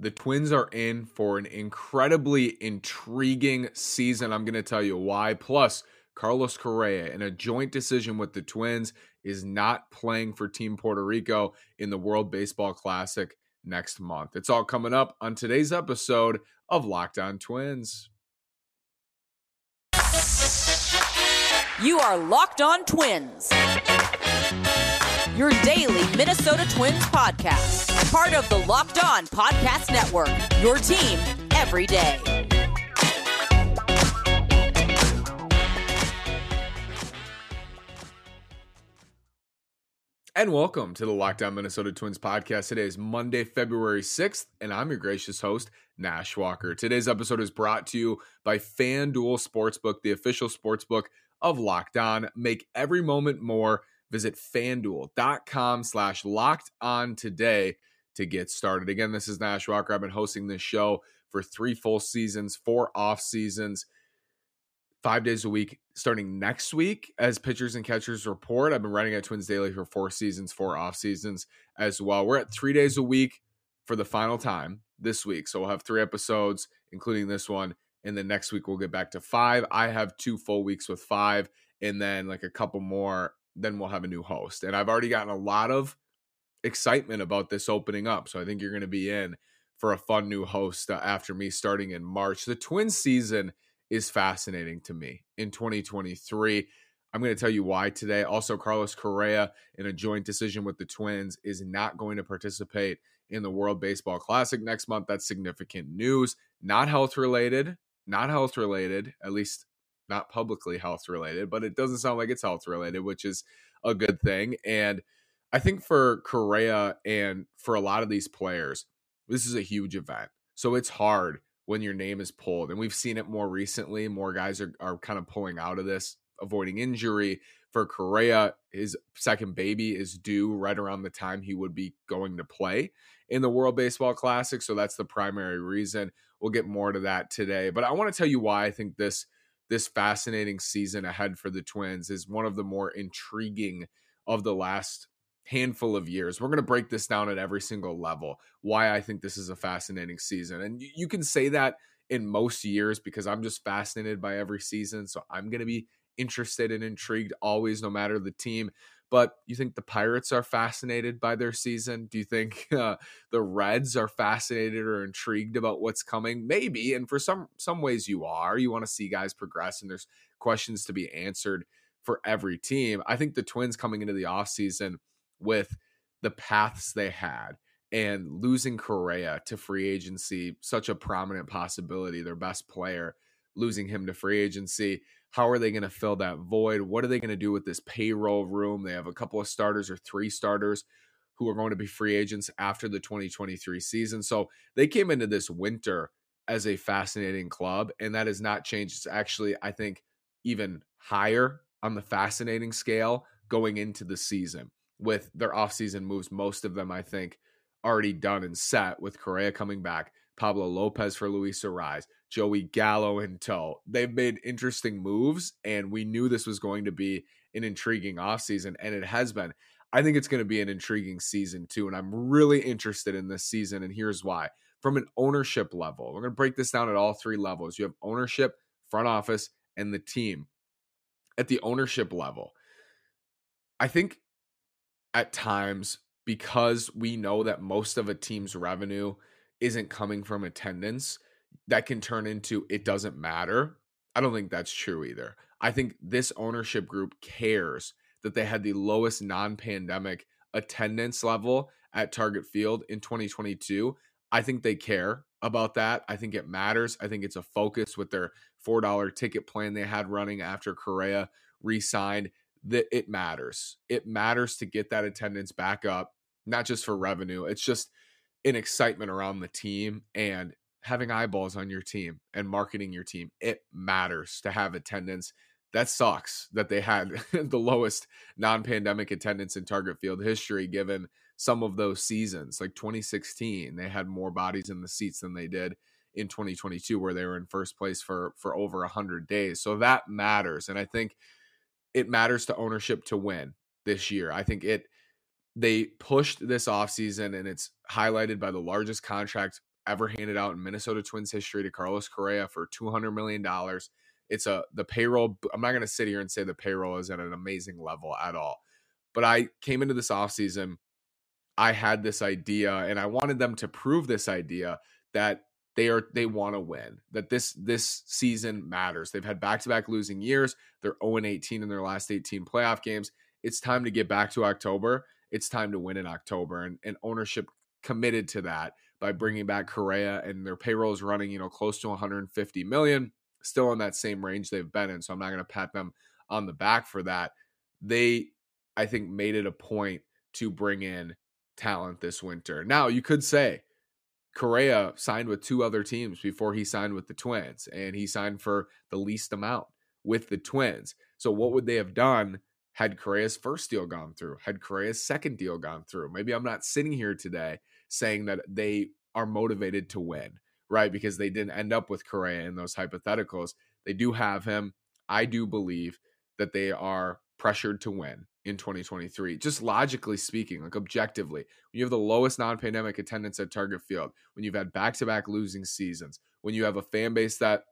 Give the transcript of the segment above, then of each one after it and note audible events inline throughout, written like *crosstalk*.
The Twins are in for an incredibly intriguing season. I'm going to tell you why. Plus, Carlos Correa, in a joint decision with the Twins, is not playing for Team Puerto Rico in the World Baseball Classic next month. It's all coming up on today's episode of Locked On Twins. You are Locked On Twins, your daily Minnesota Twins podcast part of the Locked On Podcast Network. Your team every day. And welcome to the Locked On Minnesota Twins podcast. Today is Monday, February 6th, and I'm your gracious host, Nash Walker. Today's episode is brought to you by FanDuel Sportsbook, the official sportsbook of Locked On. Make every moment more. Visit fanduel.com slash locked on today to get started. Again, this is Nash Walker. I've been hosting this show for three full seasons, four off seasons, five days a week, starting next week as pitchers and catchers report. I've been writing at Twins Daily for four seasons, four off seasons as well. We're at three days a week for the final time this week. So we'll have three episodes, including this one. And then next week we'll get back to five. I have two full weeks with five, and then like a couple more. Then we'll have a new host. And I've already gotten a lot of excitement about this opening up. So I think you're going to be in for a fun new host uh, after me starting in March. The Twins season is fascinating to me in 2023. I'm going to tell you why today. Also, Carlos Correa, in a joint decision with the Twins, is not going to participate in the World Baseball Classic next month. That's significant news. Not health related, not health related, at least not publicly health related, but it doesn't sound like it's health related, which is a good thing. And I think for Correa and for a lot of these players, this is a huge event. So it's hard when your name is pulled. And we've seen it more recently. More guys are, are kind of pulling out of this, avoiding injury. For Correa, his second baby is due right around the time he would be going to play in the World Baseball Classic. So that's the primary reason. We'll get more to that today. But I want to tell you why I think this this fascinating season ahead for the Twins is one of the more intriguing of the last handful of years. We're going to break this down at every single level. Why I think this is a fascinating season. And you can say that in most years because I'm just fascinated by every season. So I'm going to be interested and intrigued always, no matter the team. But you think the Pirates are fascinated by their season? Do you think *laughs* uh, the Reds are fascinated or intrigued about what's coming? Maybe, and for some some ways you are. You want to see guys progress, and there's questions to be answered for every team. I think the Twins coming into the offseason – with the paths they had and losing Correa to free agency, such a prominent possibility, their best player, losing him to free agency. How are they going to fill that void? What are they going to do with this payroll room? They have a couple of starters or three starters who are going to be free agents after the 2023 season. So they came into this winter as a fascinating club, and that has not changed. It's actually, I think, even higher on the fascinating scale going into the season with their offseason moves, most of them, I think, already done and set with Correa coming back, Pablo Lopez for Luis Arraez, Joey Gallo in tow. They've made interesting moves, and we knew this was going to be an intriguing offseason, and it has been. I think it's going to be an intriguing season too, and I'm really interested in this season, and here's why. From an ownership level, we're going to break this down at all three levels. You have ownership, front office, and the team. At the ownership level, I think at times because we know that most of a team's revenue isn't coming from attendance that can turn into it doesn't matter. I don't think that's true either. I think this ownership group cares that they had the lowest non-pandemic attendance level at Target Field in 2022. I think they care about that. I think it matters. I think it's a focus with their $4 ticket plan they had running after Correa re-signed that it matters. It matters to get that attendance back up, not just for revenue. It's just an excitement around the team and having eyeballs on your team and marketing your team. It matters to have attendance. That sucks that they had *laughs* the lowest non pandemic attendance in Target Field history, given some of those seasons. Like 2016, they had more bodies in the seats than they did in 2022 where they were in first place for for over 100 days so that matters and i think it matters to ownership to win this year. I think it they pushed this offseason and it's highlighted by the largest contract ever handed out in Minnesota Twins history to Carlos Correa for $200 million. It's a the payroll. I'm not going to sit here and say the payroll is at an amazing level at all. But I came into this offseason, I had this idea and I wanted them to prove this idea that they are they want to win. That this this season matters. They've had back-to-back losing years. They're 0 18 in their last 18 playoff games. It's time to get back to October. It's time to win in October and, and ownership committed to that by bringing back Correa and their payroll is running, you know, close to 150 million still in that same range they've been in. So I'm not going to pat them on the back for that. They, I think, made it a point to bring in talent this winter. Now, you could say Correa signed with two other teams before he signed with the Twins, and he signed for the least amount with the Twins. So, what would they have done had Correa's first deal gone through? Had Correa's second deal gone through? Maybe I'm not sitting here today saying that they are motivated to win right? Because they didn't end up with Correa in those hypotheticals. They do have him. I do believe that they are pressured to win in 2023. Just logically speaking, like objectively, when you have the lowest non pandemic attendance at Target Field, when you've had back to back losing seasons, when you have a fan base that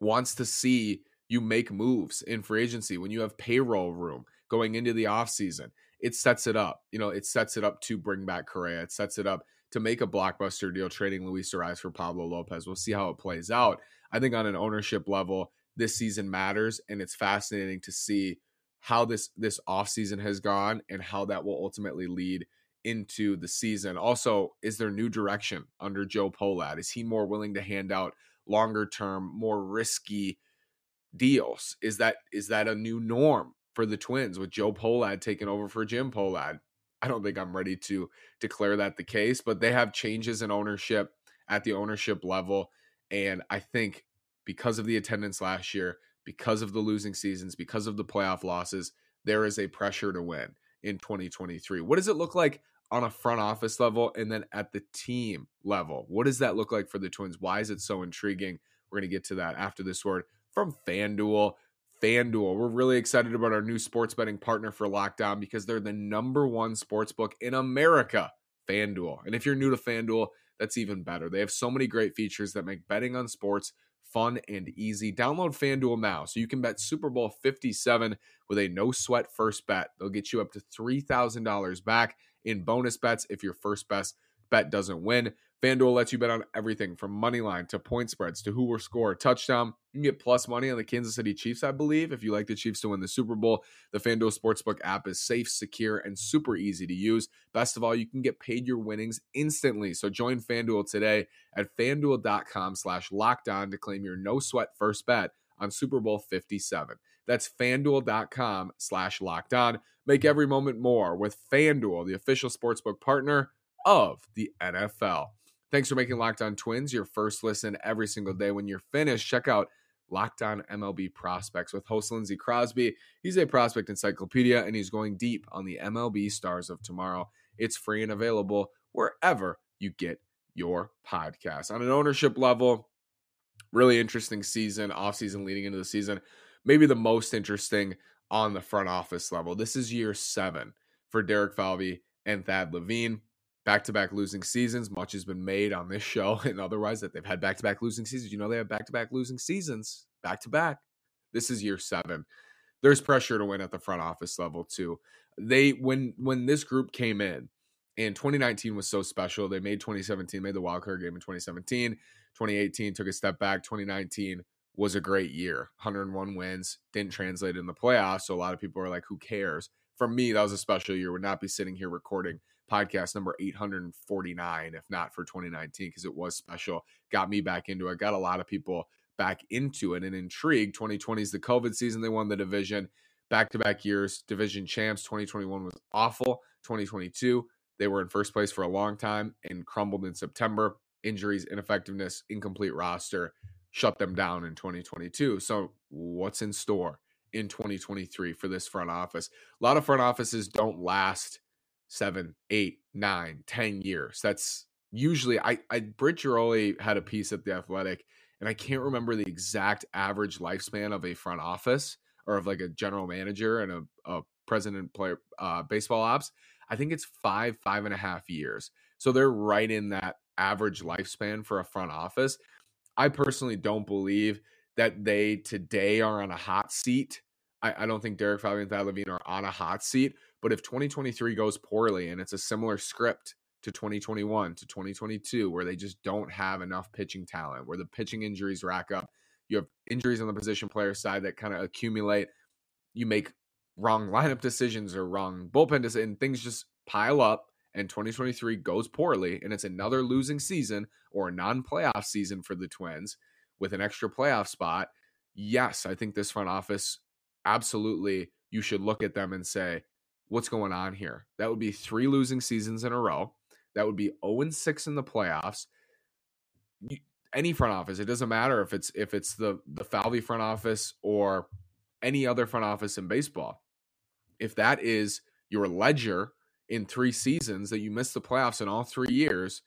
wants to see you make moves in free agency, when you have payroll room going into the offseason, it sets it up. You know, it sets it up to bring back Correa. It sets it up to make a blockbuster deal trading Luis Arraez for Pablo Lopez. We'll see how it plays out. I think on an ownership level, this season matters, and it's fascinating to see how this this offseason has gone and how that will ultimately lead into the season. Also, is there new direction under Joe Pohlad? Is he more willing to hand out longer term, more risky deals? Is that is that a new norm for the Twins with Joe Pohlad taking over for Jim Pohlad? I don't think I'm ready to declare that the case, but they have changes in ownership at the ownership level. And I think because of the attendance last year, because of the losing seasons, because of the playoff losses, there is a pressure to win in 2023. What does it look like on a front office level and then at the team level? What does that look like for the Twins? Why is it so intriguing? We're going to get to that after this word from FanDuel. FanDuel. We're really excited about our new sports betting partner for Locked On because they're the number one sports book in America, FanDuel. And if you're new to FanDuel, that's even better. They have so many great features that make betting on sports fun and easy. Download FanDuel now so you can bet Super Bowl 57 with a no sweat first bet. They'll get you up to $3,000 back in bonus bets if your first best bet doesn't win. FanDuel lets you bet on everything from money line to point spreads to who will score a touchdown. You can get plus money on the Kansas City Chiefs, I believe, if you like the Chiefs to win the Super Bowl. The FanDuel Sportsbook app is safe, secure, and super easy to use. Best of all, you can get paid your winnings instantly. So join FanDuel today at fanduel.com slash locked on to claim your no sweat first bet on Super Bowl 57. That's fanduel.com slash locked on. Make every moment more with FanDuel, the official sportsbook partner of the NFL. Thanks for making Locked On Twins your first listen every single day. When you're finished, check out Locked On MLB Prospects with host Lindsey Crosby. He's a prospect encyclopedia and he's going deep on the MLB stars of tomorrow. It's free and available wherever you get your podcast. On an ownership level, really interesting season, off season leading into the season. Maybe the most interesting on the front office level. This is year seven for Derek Falvey and Thad Levine back to back losing seasons. Much has been made on this show *laughs* and otherwise that they've had back to back losing seasons. You know, they have back to back losing seasons, back to back. This is year seven. There's pressure to win at the front office level too. They when when this group came in and 2019 was so special. They made 2017, made the wild card game in 2017. 2018 took a step back. 2019 was a great year. 101 wins, didn't translate in the playoffs. So a lot of people are like, who cares? For me, that was a special year. Would not be sitting here recording podcast number 849, if not for 2019, because it was special. Got me back into it, got a lot of people back into it and intrigued. 2020 is the COVID season. They won the division back to back years, division champs. 2021 was awful. 2022, they were in first place for a long time and crumbled in September. Injuries, ineffectiveness, incomplete roster shut them down in 2022. So, what's in store in 2023 for this front office? A lot of front offices don't last seven, eight, nine, ten years. That's usually I I Britt Ghiroli had a piece at the Athletic, and I can't remember the exact average lifespan of a front office or of like a general manager and a, a president player uh, baseball ops. I think it's five, five and a half years. So they're right in that average lifespan for a front office. I personally don't believe that they today are on a hot seat. I, I don't think Derek Falvey and Thad Levine are on a hot seat. But if 2023 goes poorly and it's a similar script to 2021 to 2022, where they just don't have enough pitching talent, where the pitching injuries rack up, you have injuries on the position player side that kind of accumulate. You make wrong lineup decisions or wrong bullpen decisions, and things just pile up. And 2023 goes poorly, and it's another losing season or a non playoff season for the Twins with an extra playoff spot. Yes, I think this front office absolutely you should look at them and say, what's going on here? That would be three losing seasons in a row. That would be 0 6 in the playoffs. Any front office, it doesn't matter if it's if it's the the Falvey front office or any other front office in baseball. If that is your ledger in three seasons that you missed the playoffs in all three years,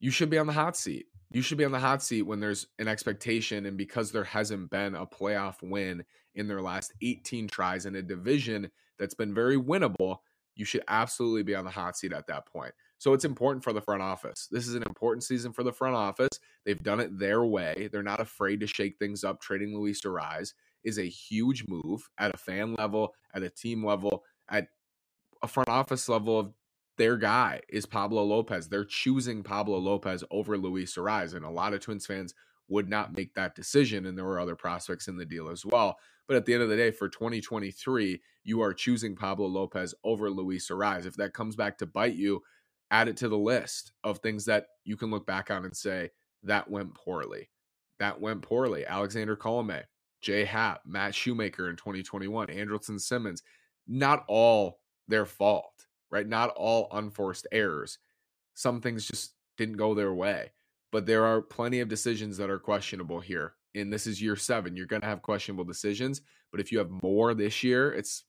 you should be on the hot seat. You should be on the hot seat when there's an expectation, and because there hasn't been a playoff win in their last 18 tries in a division that's been very winnable, you should absolutely be on the hot seat at that point. So it's important for the front office. This is an important season for the front office. They've done it their way. They're not afraid to shake things up. Trading Luis Arraez is a huge move at a fan level, at a team level, at a front office level of their guy is Pablo Lopez. They're choosing Pablo Lopez over Luis Arraez. And a lot of Twins fans would not make that decision. And there were other prospects in the deal as well. But at the end of the day, for 2023, you are choosing Pablo Lopez over Luis Arraez. If that comes back to bite you, add it to the list of things that you can look back on and say, that went poorly. That went poorly. Alexander Colome, Jay Happ, Matt Shoemaker in 2021, Andrelton Simmons, not all their fault, right? Not all unforced errors. Some things just didn't go their way, but there are plenty of decisions that are questionable here and this is year seven, you're going to have questionable decisions. But if you have more this year, it's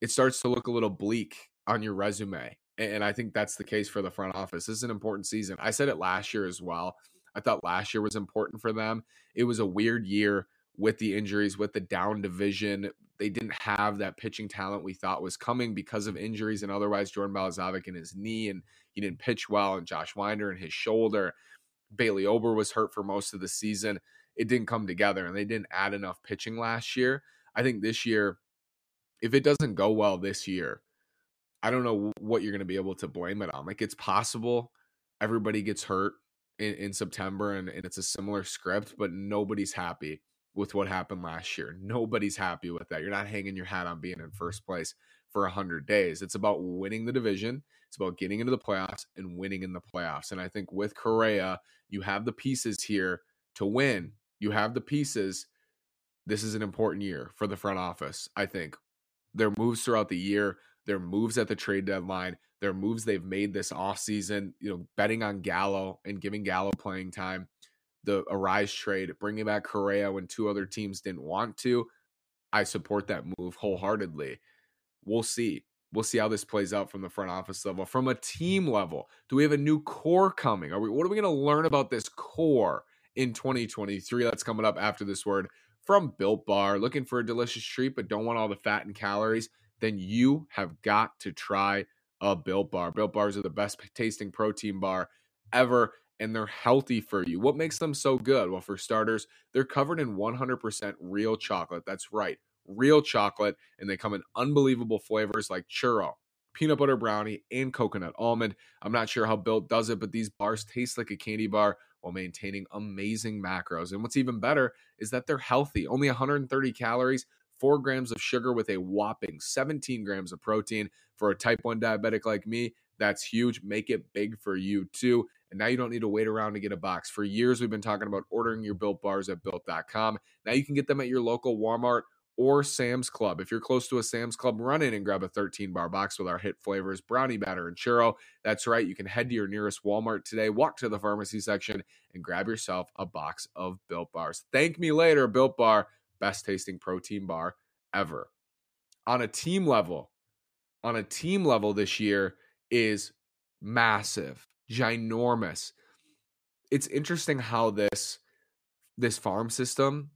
it starts to look a little bleak on your resume. And I think that's the case for the front office. This is an important season. I said it last year as well. I thought last year was important for them. It was a weird year with the injuries, with the down division. They didn't have that pitching talent we thought was coming because of injuries and otherwise Jordan Balazovic and his knee and he didn't pitch well and Josh Winder and his shoulder. Bailey Ober was hurt for most of the season it didn't come together and they didn't add enough pitching last year. I think this year, if it doesn't go well this year, I don't know what you're going to be able to blame it on. Like it's possible everybody gets hurt in, in September and, and it's a similar script, but nobody's happy with what happened last year. Nobody's happy with that. You're not hanging your hat on being in first place for 100 days. It's about winning the division. It's about getting into the playoffs and winning in the playoffs. And I think with Correa, you have the pieces here to win you have the pieces. This is an important year for the front office, I think. Their moves throughout the year, their moves at the trade deadline, their moves they've made this offseason, you know, betting on Gallo and giving Gallo playing time, the Arraez trade, bringing back Correa when two other teams didn't want to. I support that move wholeheartedly. We'll see. We'll see how this plays out from the front office level. From a mm-hmm. team level, do we have a new core coming? Are we what are we going to learn about this core? in 2023. That's coming up after this word from Built Bar. Looking for a delicious treat but don't want all the fat and calories? Then you have got to try a Built Bar. Built Bars are the best tasting protein bar ever and they're healthy for you. What makes them so good? Well, for starters, they're covered in 100% real chocolate. That's right, real chocolate, and they come in unbelievable flavors like churro, peanut butter brownie, and coconut almond. I'm not sure how Built does it, but these bars taste like a candy bar while maintaining amazing macros. And what's even better is that they're healthy, only 130 calories, four grams of sugar with a whopping 17 grams of protein. For a type 1 diabetic like me, that's huge. Make it big for you too. And now you don't need to wait around to get a box. For years, we've been talking about ordering your built bars at built.com. Now you can get them at your local Walmart or Sam's Club. If you're close to a Sam's Club, run in and grab a 13 bar box with our hit flavors, brownie batter, and churro. That's right. You can head to your nearest Walmart today, walk to the pharmacy section, and grab yourself a box of Built Bars. Thank me later, Built Bar, best tasting protein bar ever. On a team level, on a team level this year is massive, ginormous. It's interesting how this this farm system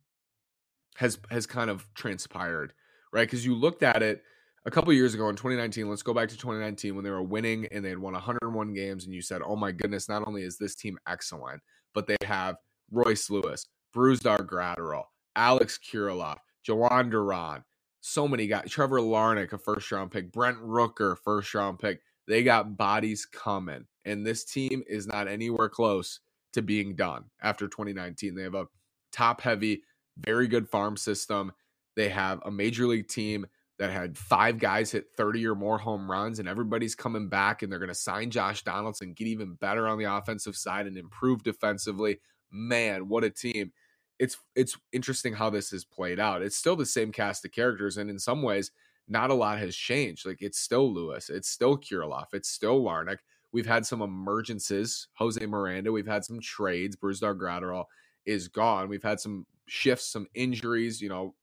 has has kind of transpired, right? Because you looked at it a couple years ago in 2019, let's go back to 2019 when they were winning and they had won 101 games, and you said, "Oh my goodness, not only is this team excellent, but they have Royce Lewis, Brusdar Graterol, Alex Kirilloff, Jhoan Duran, so many guys, Trevor Larnach, a first round pick, Brent Rooker, first round pick. They got bodies coming, and this team is not anywhere close to being done after 2019. They have a top heavy, very good farm system. They have a major league team that had five guys hit 30 or more home runs, and everybody's coming back, and they're going to sign Josh Donaldson, get even better on the offensive side, and improve defensively. Man, what a team! It's it's interesting how this has played out. It's still the same cast of characters, and in some ways, not a lot has changed. Like it's still Lewis, it's still Kirilloff, it's still Larnach. We've had some emergences. Jose Miranda. We've had some trades. Brusdar Graterol is gone. We've had some shifts, some injuries. You know,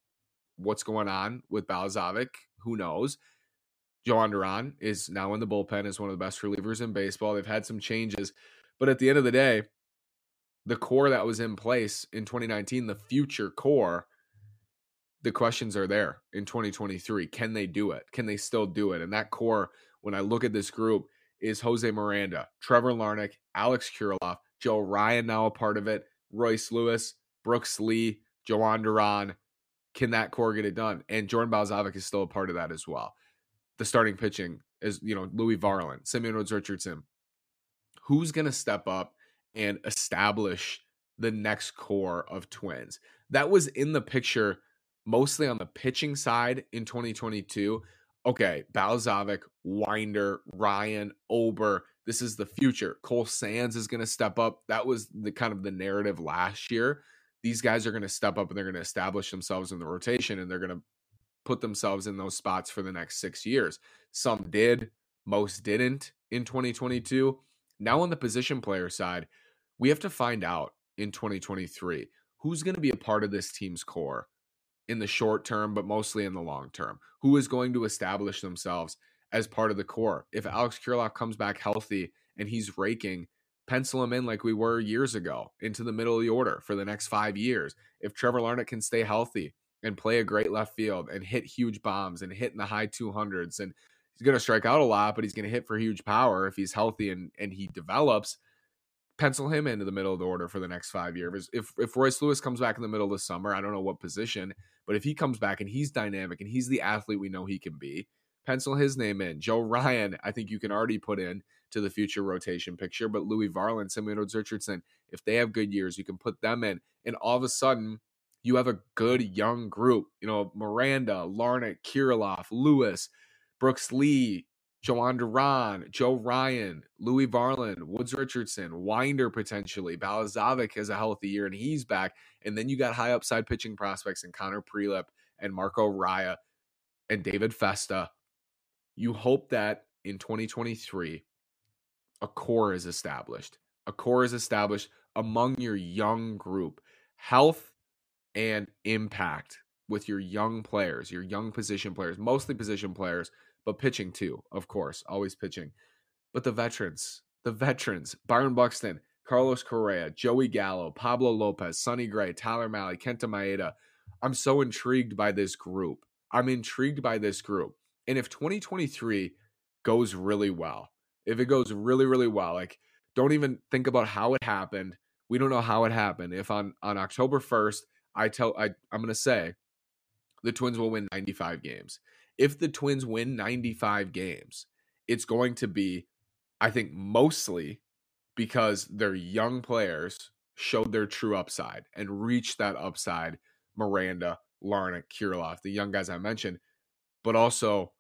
what's going on with Balazovic? Who knows? Jhoan Duran is now in the bullpen is one of the best relievers in baseball. They've had some changes, but at the end of the day, the core that was in place in 2019, the future core, the questions are there in 2023. Can they do it? Can they still do it? And that core, when I look at this group, is Jose Miranda, Trevor Larnach, Alex Kirilloff, Joe Ryan now a part of it, Royce Lewis, Brooks Lee, Jhoan Duran. Can that core get it done? And Jordan Balazovic is still a part of that as well. The starting pitching is, you know, Louis Varland, Simeon Woods Richardson. Who's going to step up and establish the next core of twins? That was in the picture mostly on the pitching side in 2022 okay, Balazovic, Winder, Ryan, Ober, this is the future. Cole Sands is going to step up. That was the kind of the narrative last year. These guys are going to step up and they're going to establish themselves in the rotation and they're going to put themselves in those spots for the next six years. Some did, most didn't in 2022. Now, on the position player side, we have to find out in 2023 who's going to be a part of this team's core in the short term, but mostly in the long term? Who is going to establish themselves as part of the core? If Alex Kirilloff comes back healthy and he's raking, pencil him in like we were years ago into the middle of the order for the next five years. If Trevor Larnach can stay healthy and play a great left field and hit huge bombs and hit in the high 200s and he's going to strike out a lot, but he's going to hit for huge power if he's healthy and, and he develops pencil him into the middle of the order for the next five years. If if Royce Lewis comes back in the middle of the summer, I don't know what position, but if he comes back and he's dynamic and he's the athlete we know he can be, pencil his name in. Joe Ryan, I think you can already put in to the future rotation picture. But Louis Varland, Simeon Woods Richardson, if they have good years, you can put them in. And all of a sudden, you have a good young group. You know, Miranda, Larnach, Kirilloff, Lewis, Brooks Lee, Jhoan Duran, Joe Ryan, Louis Varland, Woods Richardson, Winder potentially. Balazovic has a healthy year and he's back. And then you got high upside pitching prospects in Connor Prielipp and Marco Raya and David Festa. You hope that in 2023, a core is established. A core is established among your young group. Health and impact with your young players, your young position players, mostly position players but pitching too, of course, always pitching. But the veterans, the veterans, Byron Buxton, Carlos Correa, Joey Gallo, Pablo Lopez, Sonny Gray, Tyler Mahle, Kenta Maeda. I'm so intrigued by this group. I'm intrigued by this group. And if 2023 goes really well, if it goes really, really well, like don't even think about how it happened. We don't know how it happened. If on on October 1st, I tell I I'm gonna say the Twins will win 95 games if the Twins win 95 games, it's going to be, I think, mostly because their young players showed their true upside and reached that upside. Miranda, Larnach, Kirilloff, the young guys I mentioned, but also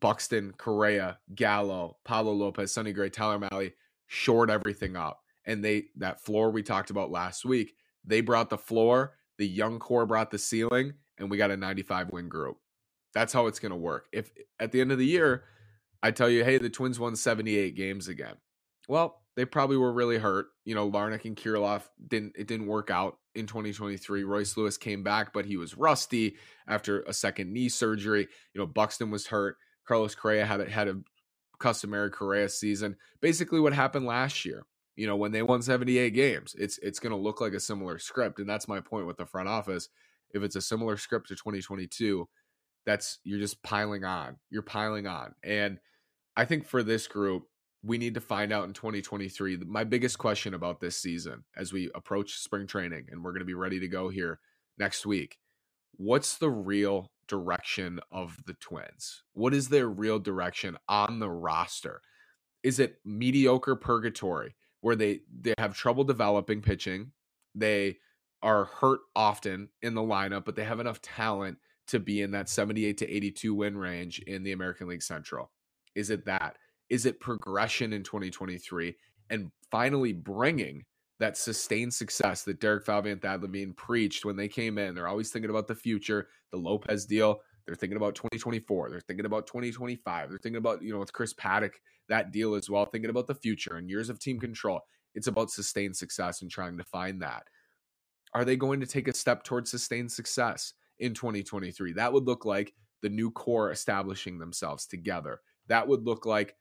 Buxton, Correa, Gallo, Pablo Lopez, Sonny Gray, Tyler Mahle shored everything up. And they that floor we talked about last week, they brought the floor, the young core brought the ceiling, and we got a 95 win group. That's how it's going to work. If at the end of the year, I tell you, hey, the Twins won 78 games again. Well, they probably were really hurt. You know, Larnach and Kirilloff didn't it didn't work out in 2023. Royce Lewis came back, but he was rusty after a second knee surgery. You know, Buxton was hurt. Carlos Correa had had a customary Correa season. Basically, what happened last year. You know, when they won 78 games, it's it's going to look like a similar script, and that's my point with the front office. If it's a similar script to 2022, that's you're just piling on. You're piling on. And I think for this group, we need to find out in 2023. My biggest question about this season as we approach spring training and we're going to be ready to go here next week. What's the real direction of the Twins? What is their real direction on the roster? Is it mediocre purgatory where they they have trouble developing pitching? They are hurt often in the lineup, but they have enough talent to be in that 78 to 82 win range in the American League Central? Is it that? Is it progression in 2023 and finally bringing that sustained success that Derek Falvey and Thad Levine preached when they came in? They're always thinking about the future, the Lopez deal. They're thinking about 2024. They're thinking about 2025. They're thinking about, you know, with Chris Paddack, that deal as well, thinking about the future and years of team control. It's about sustained success and trying to find that. Are they going to take a step towards sustained success in 2023? That would look like the new core establishing themselves together. That would look like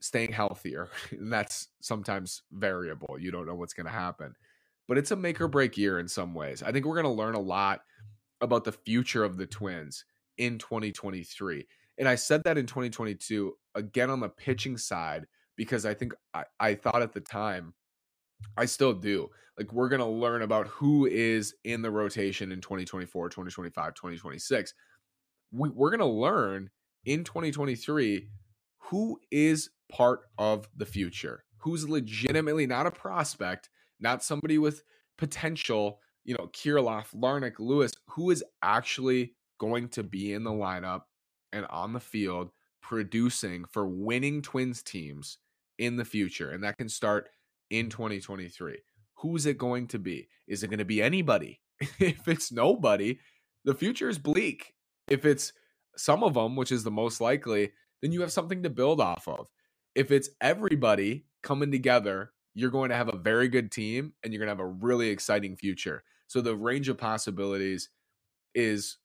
staying healthier. *laughs* And that's sometimes variable. You don't know what's going to happen. But it's a make or break year in some ways. I think we're going to learn a lot about the future of the Twins in 2023. And I said that in 2022, again on the pitching side, because I think I, I thought at the time, I still do. Like, we're going to learn about who is in the rotation in 2024, 2025, 2026. We, we're going to learn in 2023 who is part of the future, who's legitimately not a prospect, not somebody with potential, you know, Kirilloff, Larnach, Lewis, who is actually going to be in the lineup and on the field producing for winning Twins teams in the future. And that can start in 2023. Who's it going to be? Is it going to be anybody? *laughs* if it's nobody, the future is bleak. If it's some of them, which is the most likely, then you have something to build off of. If it's everybody coming together, you're going to have a very good team and you're going to have a really exciting future. So the range of possibilities is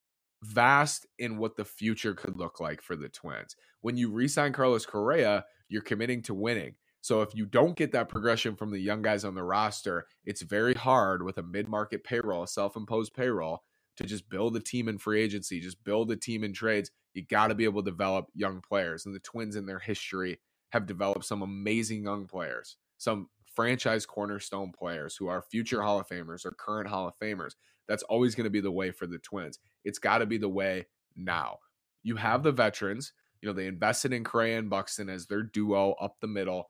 vast in what the future could look like for the Twins. When you resign Carlos Correa, you're committing to winning. So if you don't get that progression from the young guys on the roster, it's very hard with a mid-market payroll, a self-imposed payroll, to just build a team in free agency, just build a team in trades. You got to be able to develop young players. And the Twins in their history have developed some amazing young players, some franchise cornerstone players who are future Hall of Famers or current Hall of Famers. That's always going to be the way for the Twins. It's got to be the way now. You have the veterans. You know, they invested in Correa and Buxton as their duo up the middle.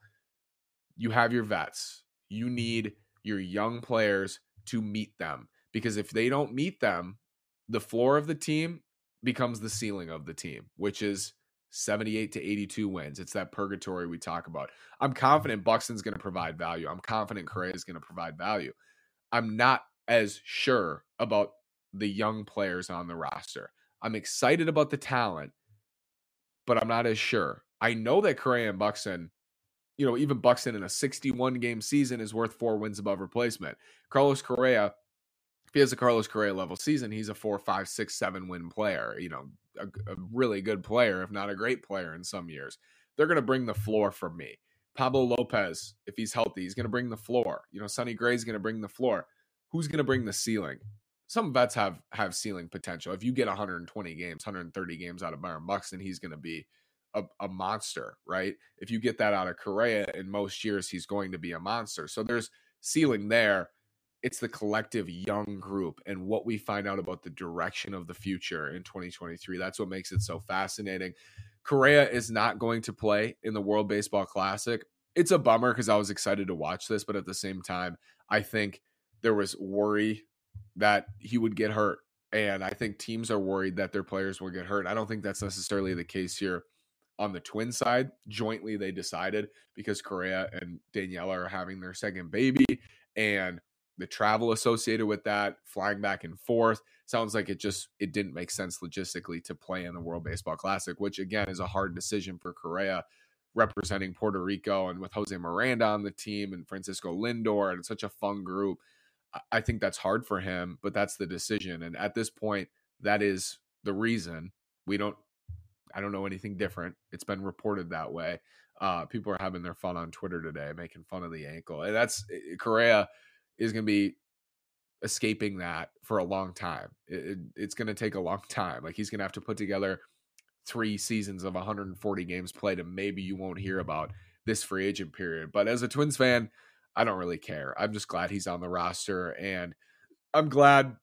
You have your vets. You need your young players to meet them because if they don't meet them, the floor of the team becomes the ceiling of the team, which is 78 to 82 wins. It's that purgatory we talk about. I'm confident Buxton's going to provide value. I'm confident Correa is going to provide value. I'm not as sure about the young players on the roster. I'm excited about the talent, but I'm not as sure. I know that Correa and Buxton, you know, even Buxton in a 61 game season is worth four wins above replacement. Carlos Correa, if he has a Carlos Correa level season, he's a four, five, six, seven win player. You know, a, a really good player, if not a great player in some years. They're going to bring the floor for me. Pablo Lopez, if he's healthy, he's going to bring the floor. You know, Sonny Gray's going to bring the floor. Who's going to bring the ceiling? some vets have have ceiling potential. If you get 120 games, 130 games out of Byron Buxton, he's going to be a, a, monster, right? If you get that out of Correa in most years, he's going to be a monster. So there's ceiling there. It's the collective young group and what we find out about the direction of the future in 2023. That's what makes it so fascinating. Correa is not going to play in the World Baseball Classic. It's a bummer because I was excited to watch this, but at the same time, I think there was worry that he would get hurt. And I think teams are worried that their players will get hurt. I don't think that's necessarily the case here on the twin side. Jointly, they decided because Correa and Daniela are having their second baby and the travel associated with that, flying back and forth. Sounds like it just it didn't make sense logistically to play in the World Baseball Classic, which again is a hard decision for Correa representing Puerto Rico and with Jose Miranda on the team and Francisco Lindor and such a fun group. I think that's hard for him, but that's the decision. And at this point, that is the reason we don't. I don't know anything different. It's been reported that way. Uh, people are having their fun on Twitter today, making fun of the ankle. And that's eh, Correa is going to be escaping that for a long time. It, it, it's going to take a long *laughs* time. Like he's going to have to put together three seasons of 140 games played, and maybe you won't hear about this free agent period. But as a Twins fan, I don't really care. I'm just glad he's on the roster, and I'm glad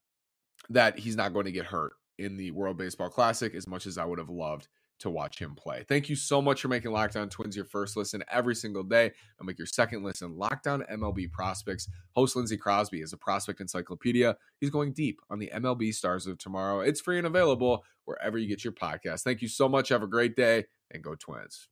that he's not going to get hurt in the World Baseball Classic as much as I would have loved to watch him play. Thank you so much for making Locked On Twins your first listen every single day and make your second listen Locked On MLB Prospects. Host Lindsey Crosby is a prospect encyclopedia. He's going deep on the MLB stars of tomorrow. It's free and available wherever you get your podcast. Thank you so much. Have a great day and go Twins.